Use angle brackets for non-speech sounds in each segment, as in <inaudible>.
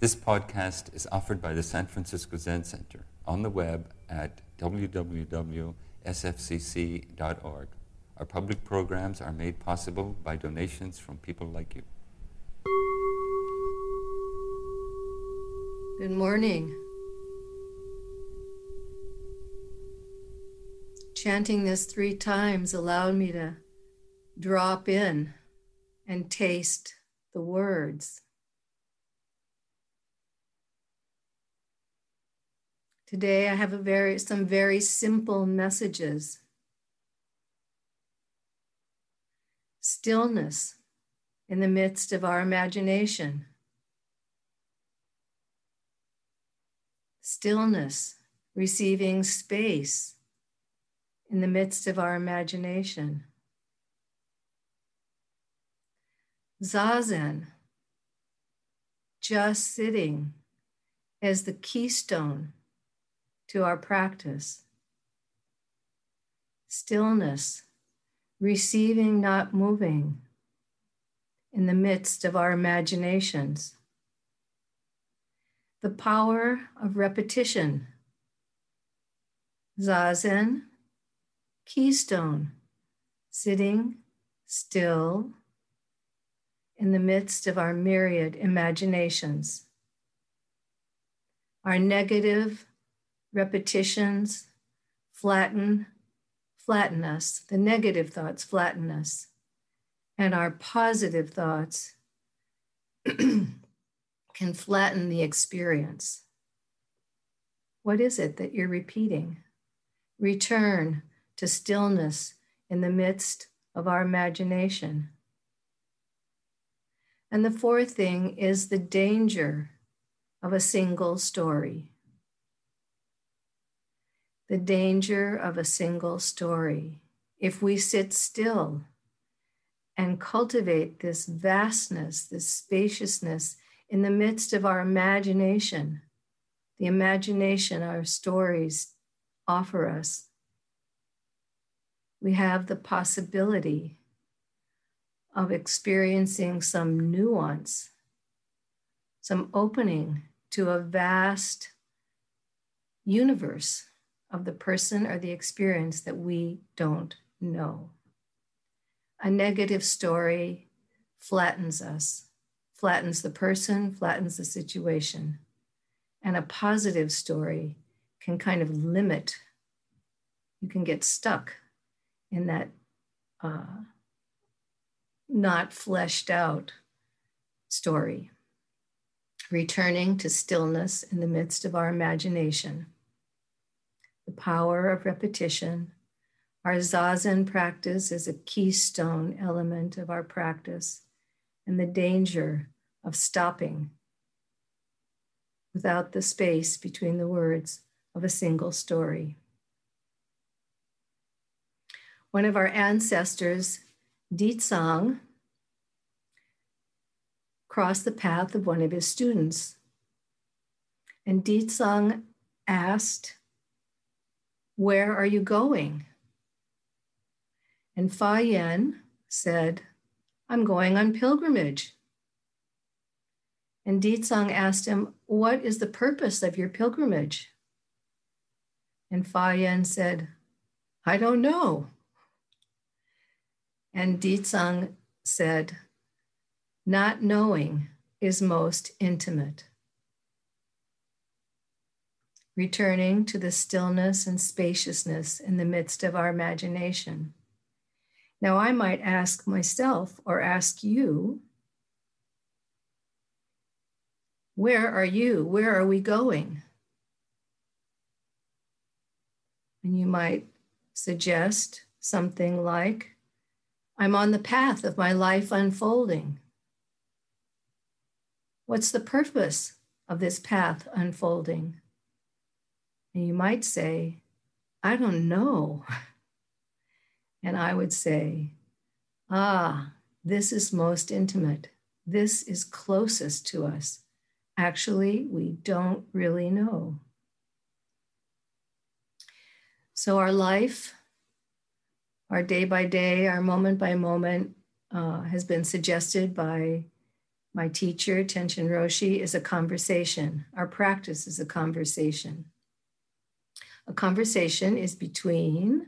This podcast is offered by the San Francisco Zen Center on the web at www.sfzc.org. Our public programs are made possible by donations from people like you. Good morning. Chanting this three times allowed me to drop in and taste the words. Today I have a very some very simple messages. Stillness in the midst of our imagination. Stillness, receiving space in the midst of our imagination. Zazen, just sitting as the keystone to our practice. Stillness, receiving, not moving in the midst of our imaginations. The power of repetition. Zazen, keystone, sitting still in the midst of our myriad imaginations. Our negative repetitions flatten, flatten us. The negative thoughts flatten us. And our positive thoughts <clears throat> can flatten the experience. What is it that you're repeating? Return to stillness in the midst of our imagination. And the fourth thing is the danger of a single story. The danger of a single story. If we sit still and cultivate this vastness, this spaciousness in the midst of our imagination, the imagination our stories offer us, we have the possibility of experiencing some nuance, some opening to a vast universe of the person or the experience that we don't know. A negative story flattens us, flattens the person, flattens the situation. And a positive story can kind of limit, you can get stuck in that uh, not fleshed out story, returning to stillness in the midst of our imagination. The power of repetition. Our Zazen practice is a keystone element of our practice, and the danger of stopping without the space between the words of a single story. One of our ancestors, Dizang, crossed the path of one of his students. And Dizang asked, Where are you going? And Fa Yen said, I'm going on pilgrimage. And Dizang asked him, What is the purpose of your pilgrimage? And Fa Yen said, I don't know. And Dizang said, Not knowing is most intimate. Returning to the stillness and spaciousness in the midst of our imagination. Now, I might ask myself or ask you, Where are you? Where are we going? And you might suggest something like, I'm on the path of my life unfolding. What's the purpose of this path unfolding? And you might say, I don't know. <laughs> And I would say, Ah, this is most intimate. This is closest to us. Actually, we don't really know. So, our life our day by day, our moment by moment uh, has been suggested by My teacher, Tenshin Roshi, is a conversation. Our practice is a conversation. A conversation is between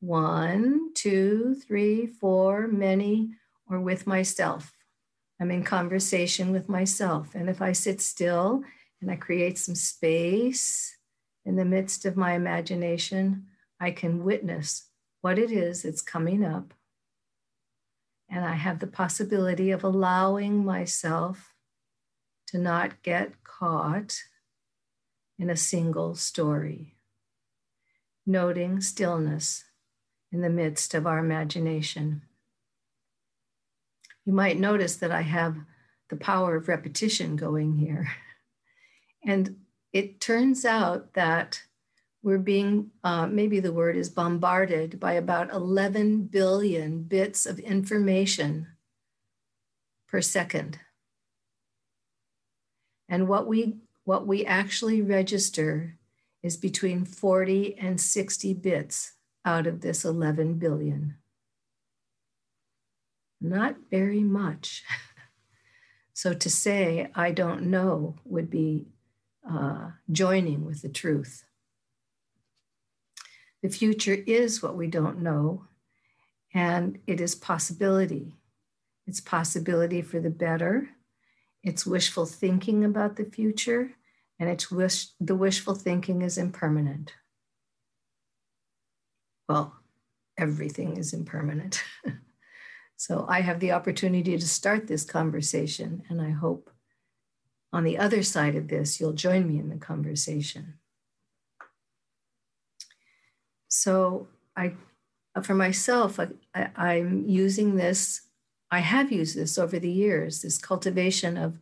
one, two, three, four, many, or with myself. I'm in conversation with myself. And if I sit still and I create some space in the midst of my imagination, I can witness what it is that's coming up. And I have the possibility of allowing myself to not get caught in a single story, noting stillness in the midst of our imagination. You might notice that I have the power of repetition going here. <laughs> And it turns out that we're being, uh, maybe the word is bombarded by about 11 billion bits of information per second. And what we, what we actually register is between 40 and 60 bits out of this 11 billion. Not very much. <laughs> so to say, I don't know, would be uh, joining with the truth. The future is what we don't know, and it is possibility. It's possibility for the better. It's wishful thinking about the future, and it's wish, the wishful thinking is impermanent well, everything is impermanent. <laughs> so I have the opportunity to start this conversation, and I hope on the other side of this, you'll join me in the conversation. So I, for myself, I, I, I'm using this, I have used this over the years, this cultivation of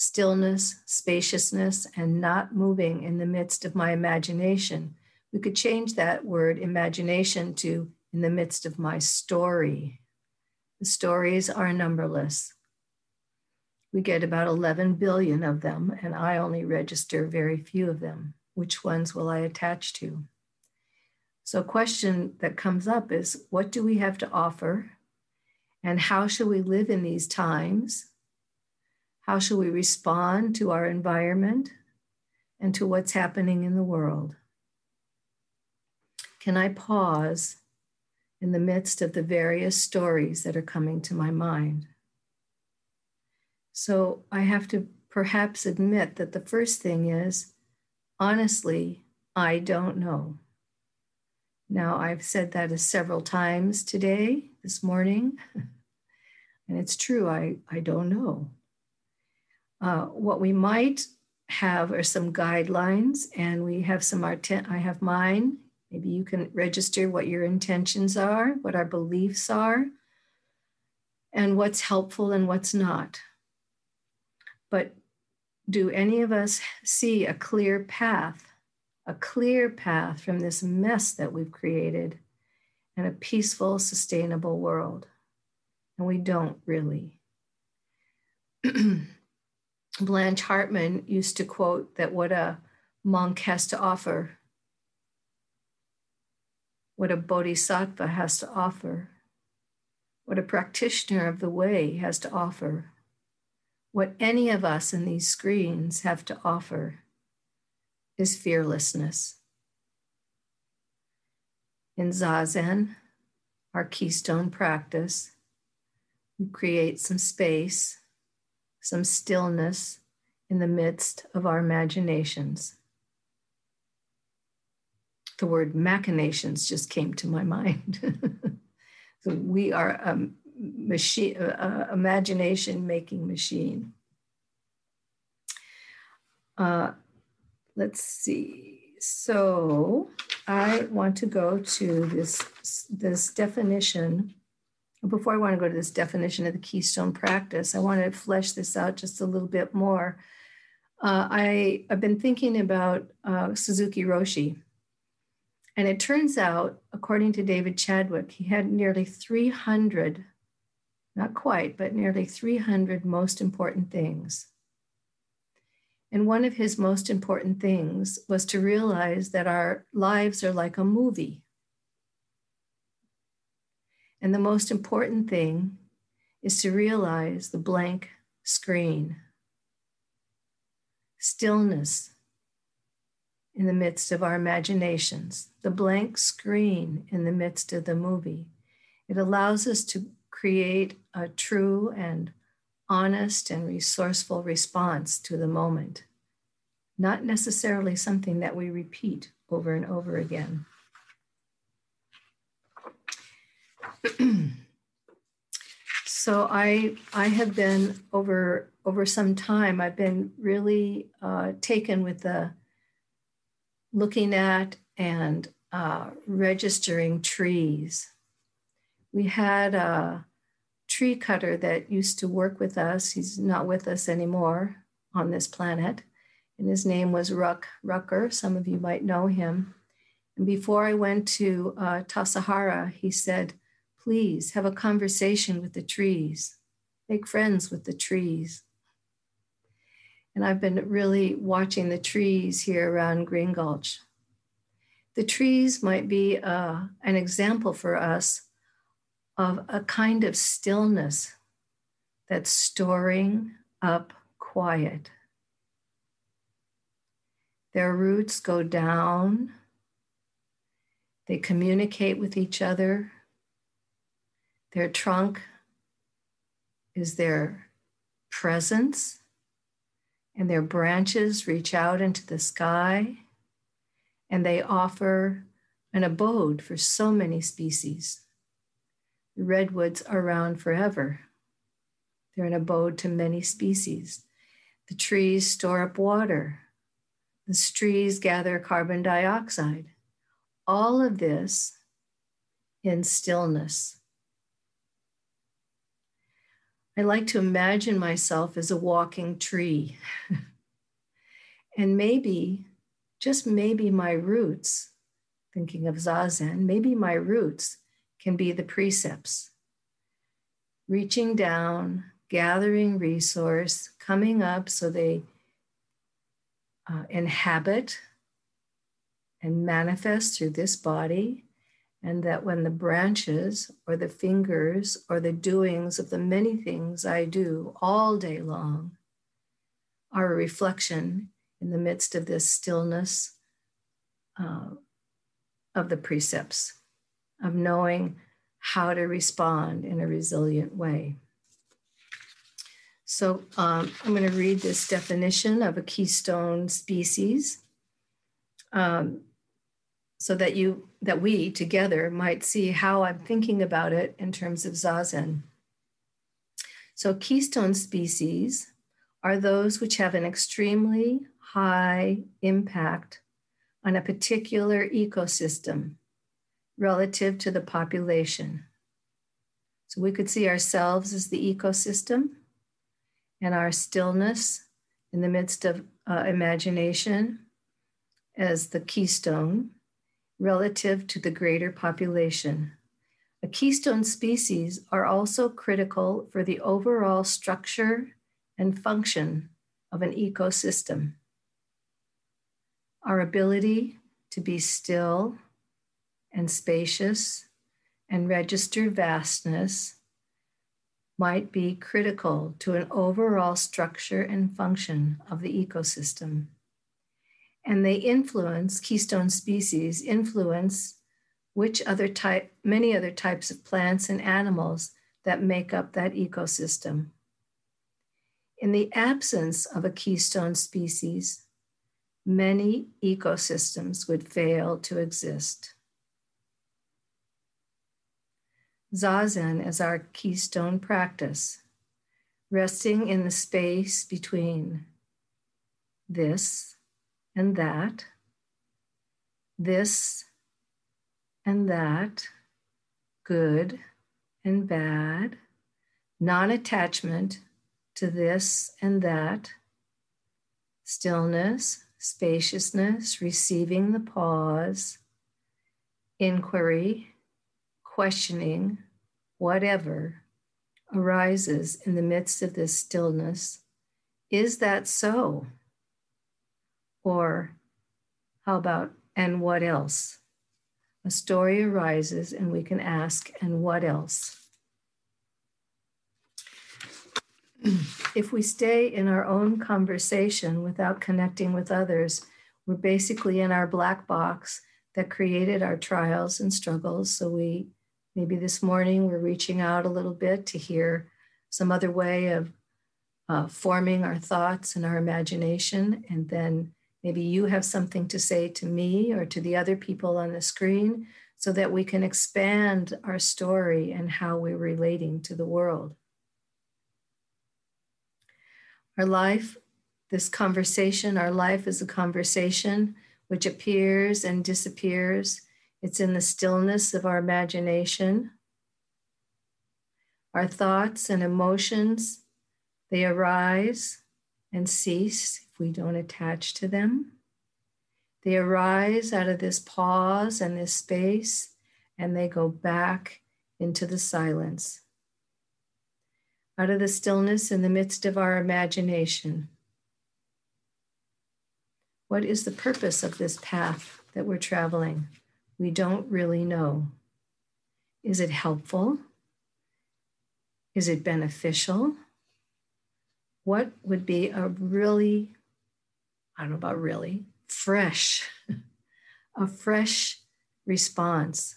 stillness, spaciousness, and not moving in the midst of my imagination we could change that word imagination to in the midst of my story. The stories are numberless. We get about 11 billion of them, and I only register very few of them. Which ones will I attach to? So, a question that comes up is what do we have to offer? And how should we live in these times? How should we respond to our environment and to what's happening in the world? Can I pause in the midst of the various stories that are coming to my mind? So I have to perhaps admit that the first thing is honestly, I don't know. Now, I've said that several times today, this morning, <laughs> and it's true, I, I don't know. Uh, what we might have are some guidelines, and we have some, I have mine, Maybe you can register what your intentions are, what our beliefs are, and what's helpful and what's not. But do any of us see a clear path, a clear path from this mess that we've created and a peaceful, sustainable world? And we don't really. <clears throat> Blanche Hartman used to quote that what a monk has to offer what a bodhisattva has to offer, what a practitioner of the way has to offer, what any of us in these screens have to offer is fearlessness. In Zazen, our keystone practice, we create some space, some stillness in the midst of our imaginations the word machinations just came to my mind. <laughs> so we are a machine, a, imagination making machine. Uh, let's see. So I want to go to this this definition. Before I want to go to this definition of the keystone practice, I want to flesh this out just a little bit more. Uh, I, I've been thinking about uh, Suzuki Roshi, and it turns out, according to David Chadwick, he had nearly 300, not quite, but nearly 300 most important things. And one of his most important things was to realize that our lives are like a movie. And the most important thing is to realize the blank screen. Stillness in the midst of our imaginations, the blank screen in the midst of the movie. It allows us to create a true and honest and resourceful response to the moment, not necessarily something that we repeat over and over again. <clears throat> so I I have been over over some time I've been really uh, taken with the looking at and uh, registering trees. We had a tree cutter that used to work with us. He's not with us anymore on this planet. And his name was Ruck Rucker. Some of you might know him. And before I went to uh, Tassajara, he said, please have a conversation with the trees, make friends with the trees. And I've been really watching the trees here around Green Gulch. The trees might be uh, an example for us of a kind of stillness that's storing up quiet. Their roots go down, they communicate with each other. Their trunk is their presence and their branches reach out into the sky and they offer an abode for so many species. The redwoods are around forever. They're an abode to many species. The trees store up water. The trees gather carbon dioxide. All of this in stillness. I like to imagine myself as a walking tree. <laughs> and maybe, just maybe, my roots, thinking of Zazen, maybe my roots can be the precepts. Reaching down, gathering resource, coming up so they uh, inhabit and manifest through this body and that when the branches or the fingers or the doings of the many things I do all day long are a reflection in the midst of this stillness uh, of the precepts, of knowing how to respond in a resilient way. So um, I'm going to read this definition of a keystone species. Um, so that you that we together might see how I'm thinking about it in terms of zazen. So keystone species are those which have an extremely high impact on a particular ecosystem relative to the population. So we could see ourselves as the ecosystem and our stillness in the midst of uh, imagination as the keystone relative to the greater population. A keystone species are also critical for the overall structure and function of an ecosystem. Our ability to be still and spacious and register vastness might be critical to an overall structure and function of the ecosystem and they influence keystone species influence which other type many other types of plants and animals that make up that ecosystem. In the absence of a keystone species many ecosystems would fail to exist. Zazen is our keystone practice resting in the space between this and that, this and that, good and bad, non attachment to this and that, stillness, spaciousness, receiving the pause, inquiry, questioning, whatever arises in the midst of this stillness. Is that so? Or how about, and what else? A story arises, and we can ask, and what else? if we stay in our own conversation without connecting with others, we're basically in our black box that created our trials and struggles. So we maybe this morning we're reaching out a little bit to hear some other way of uh, forming our thoughts and our imagination. And then maybe you have something to say to me or to the other people on the screen so that we can expand our story and how we're relating to the world. Our life, this conversation, our life is a conversation which appears and disappears. It's in the stillness of our imagination. Our thoughts and emotions, they arise and cease we don't attach to them. They arise out of this pause and this space, and they go back into the silence out of the stillness in the midst of our imagination. What is the purpose of this path that we're traveling? We don't really know. Is it helpful? Is it beneficial? What would be a really, I don't know about really, fresh, a fresh response,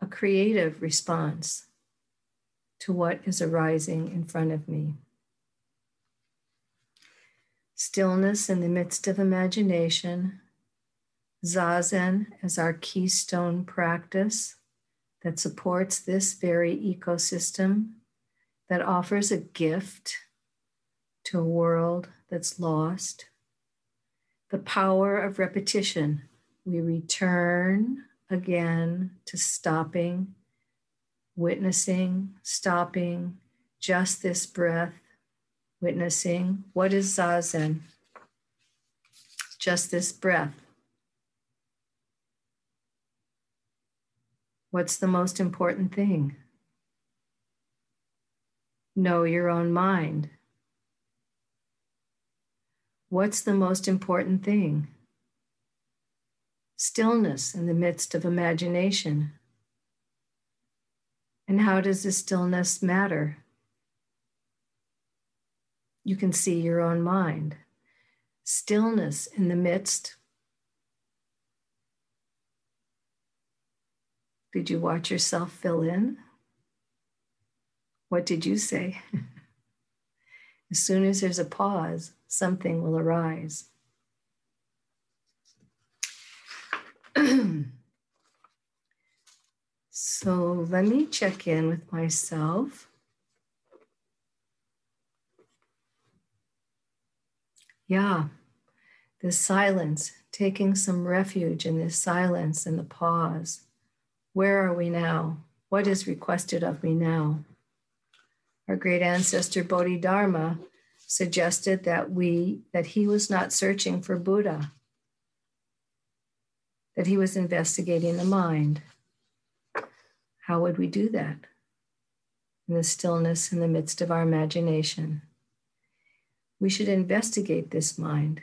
a creative response? to what is arising in front of me. Stillness in the midst of imagination, Zazen as our keystone practice that supports this very ecosystem, that offers a gift to a world that's lost. The power of repetition. We return again to stopping witnessing, stopping, just this breath, witnessing. What is Zazen? Just this breath. What's the most important thing? Know your own mind. What's the most important thing? Stillness in the midst of imagination. And how does the stillness matter? You can see your own mind. Stillness in the midst. Did you watch yourself fill in? What did you say? <laughs> as soon as there's a pause, something will arise. <clears throat> So let me check in with myself. Yeah, this silence, taking some refuge in this silence and the pause. Where are we now? What is requested of me now? Our great ancestor Bodhidharma suggested that we that he was not searching for Buddha, that he was investigating the mind. How would we do that? In the stillness in the midst of our imagination. We should investigate this mind.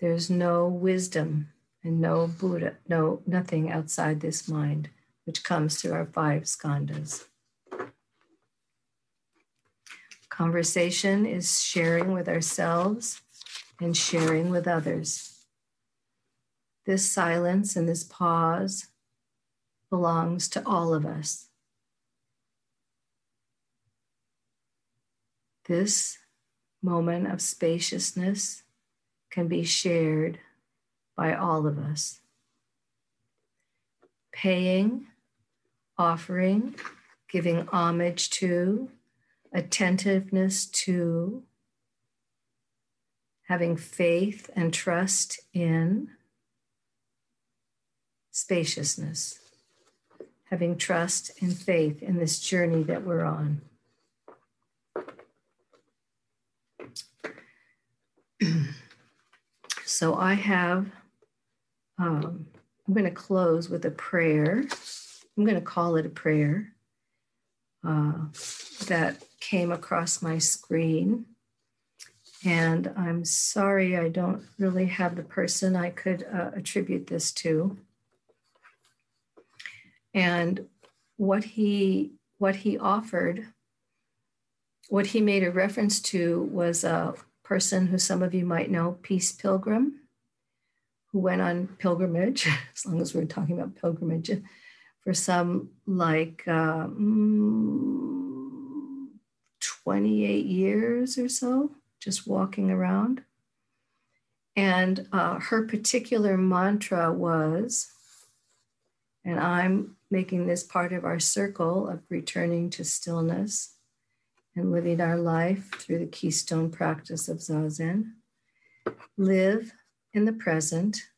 There's no wisdom and no Buddha, no nothing outside this mind, which comes through our five skandhas. Conversation is sharing with ourselves and sharing with others. This silence and this pause belongs to all of us. This moment of spaciousness can be shared by all of us. Paying, offering, giving homage to, attentiveness to, having faith and trust in spaciousness having trust and faith in this journey that we're on. <clears throat> so I have, um, I'm going to close with a prayer. I'm going to call it a prayer uh, that came across my screen. And I'm sorry I don't really have the person I could uh, attribute this to and what he what he offered what he made a reference to was a person who some of you might know, Peace Pilgrim, who went on pilgrimage, <laughs> as long as we're talking about pilgrimage, for some like mm, 28 years or so, just walking around. And uh, her particular mantra was, and I'm making this part of our circle of returning to stillness and living our life through the keystone practice of Zazen. Live in the present.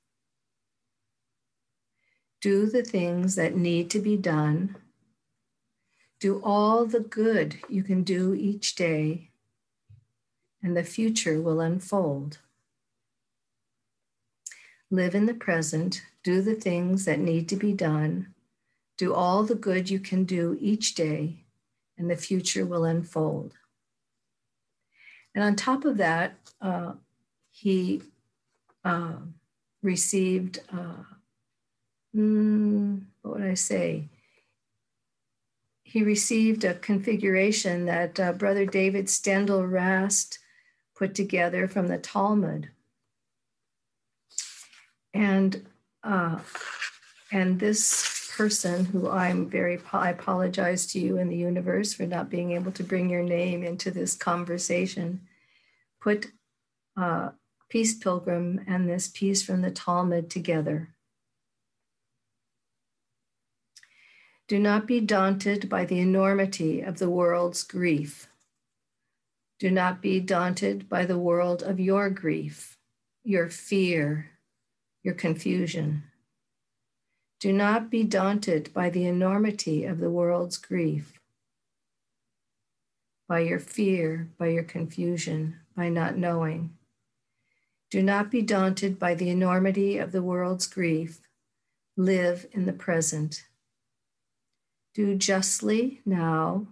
Do the things that need to be done. Do all the good you can do each day, and the future will unfold. Live in the present. Do the things that need to be done. Do all the good you can do each day, and the future will unfold. And on top of that, uh, he uh, received, uh, mm, what would I say? He received a configuration that uh, Brother David Steindl-Rast put together from the Talmud. And uh, and this person who I'm very, I apologize to you and the universe for not being able to bring your name into this conversation. Put uh, Peace Pilgrim and this piece from the Talmud together. Do not be daunted by the enormity of the world's grief. Do not be daunted by the world of your grief, your fear, your confusion. Do not be daunted by the enormity of the world's grief, by your fear, by your confusion, by not knowing. Do not be daunted by the enormity of the world's grief. Live in the present. Do justly now.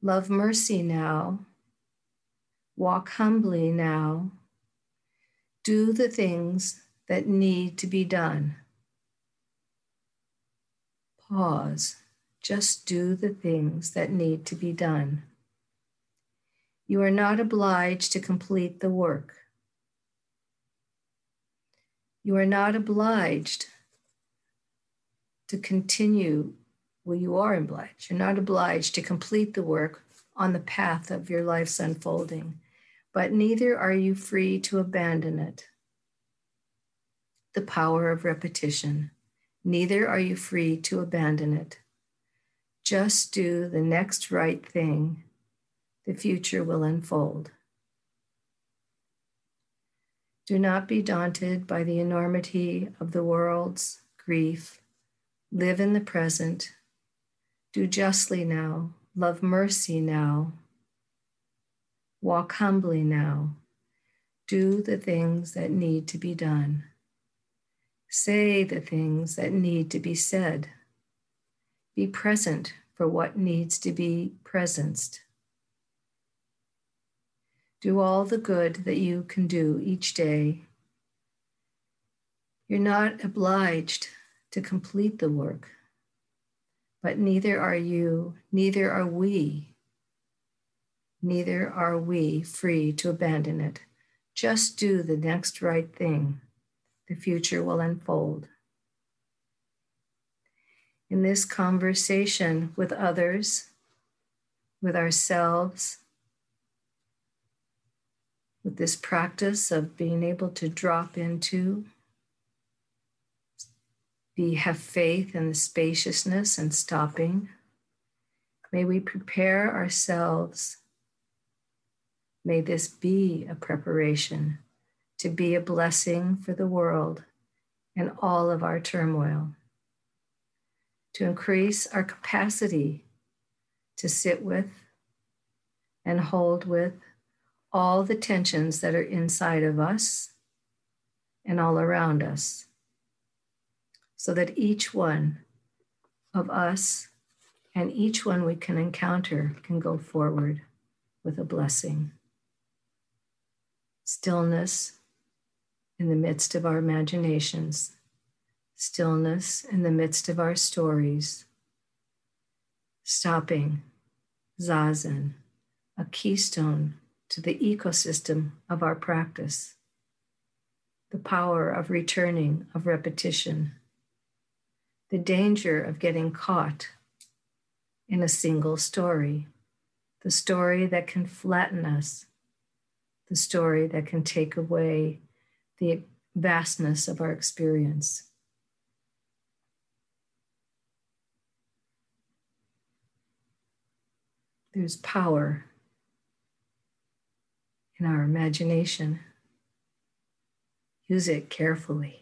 Love mercy now. Walk humbly now. Do the things that need to be done pause, just do the things that need to be done. You are not obliged to complete the work. You are not obliged to continue. Well, you are obliged. You're not obliged to complete the work on the path of your life's unfolding, but neither are you free to abandon it. The power of repetition neither are you free to abandon it. Just do the next right thing. The future will unfold. Do not be daunted by the enormity of the world's grief. Live in the present. Do justly now. Love mercy now. Walk humbly now. Do the things that need to be done. Say the things that need to be said. Be present for what needs to be presenced. Do all the good that you can do each day. You're not obliged to complete the work, but neither are you, neither are we, neither are we free to abandon it. Just do the next right thing the future will unfold. In this conversation with others, with ourselves, with this practice of being able to drop into, be have faith in the spaciousness and stopping. May we prepare ourselves. May this be a preparation to be a blessing for the world and all of our turmoil, to increase our capacity to sit with and hold with all the tensions that are inside of us and all around us, so that each one of us and each one we can encounter can go forward with a blessing. Stillness in the midst of our imaginations, stillness in the midst of our stories, stopping Zazen, a keystone to the ecosystem of our practice, the power of returning, of repetition, the danger of getting caught in a single story, the story that can flatten us, the story that can take away the vastness of our experience. There's power in our imagination. Use it carefully.